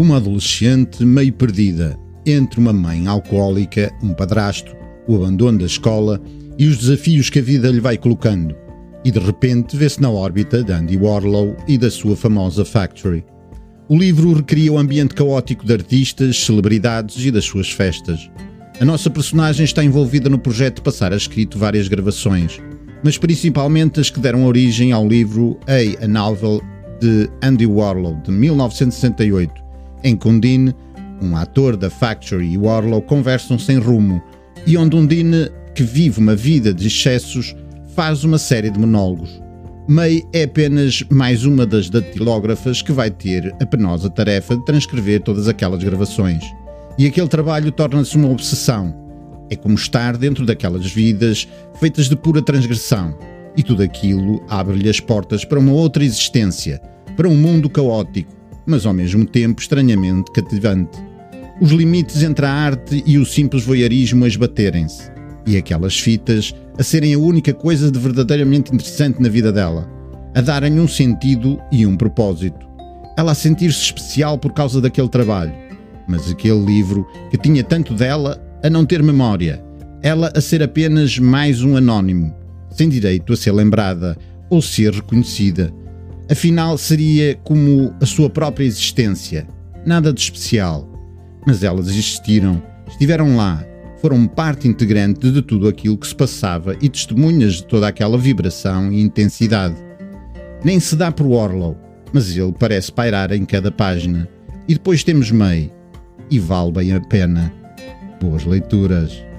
uma adolescente meio perdida entre uma mãe alcoólica, um padrasto, o abandono da escola e os desafios que a vida lhe vai colocando. E de repente vê-se na órbita de Andy Warlow e da sua famosa Factory. O livro recria o ambiente caótico de artistas, celebridades e das suas festas. A nossa personagem está envolvida no projeto de passar a escrito várias gravações, mas principalmente as que deram origem ao livro A, a Novel de Andy Warlow, de 1968, em que Undine, um ator da Factory e Warlow conversam sem rumo, e onde Undine, que vive uma vida de excessos, faz uma série de monólogos. May é apenas mais uma das datilógrafas que vai ter a penosa tarefa de transcrever todas aquelas gravações. E aquele trabalho torna-se uma obsessão. É como estar dentro daquelas vidas feitas de pura transgressão. E tudo aquilo abre-lhe as portas para uma outra existência, para um mundo caótico, mas ao mesmo tempo estranhamente cativante. Os limites entre a arte e o simples voyeurismo a esbaterem-se, e aquelas fitas a serem a única coisa de verdadeiramente interessante na vida dela, a darem um sentido e um propósito. Ela a sentir-se especial por causa daquele trabalho, mas aquele livro que tinha tanto dela a não ter memória, ela a ser apenas mais um anónimo, sem direito a ser lembrada ou ser reconhecida. Afinal, seria como a sua própria existência, nada de especial. Mas elas existiram, estiveram lá, foram parte integrante de tudo aquilo que se passava e testemunhas de toda aquela vibração e intensidade. Nem se dá por Orlow, mas ele parece pairar em cada página. E depois temos May, e vale bem a pena. Boas leituras.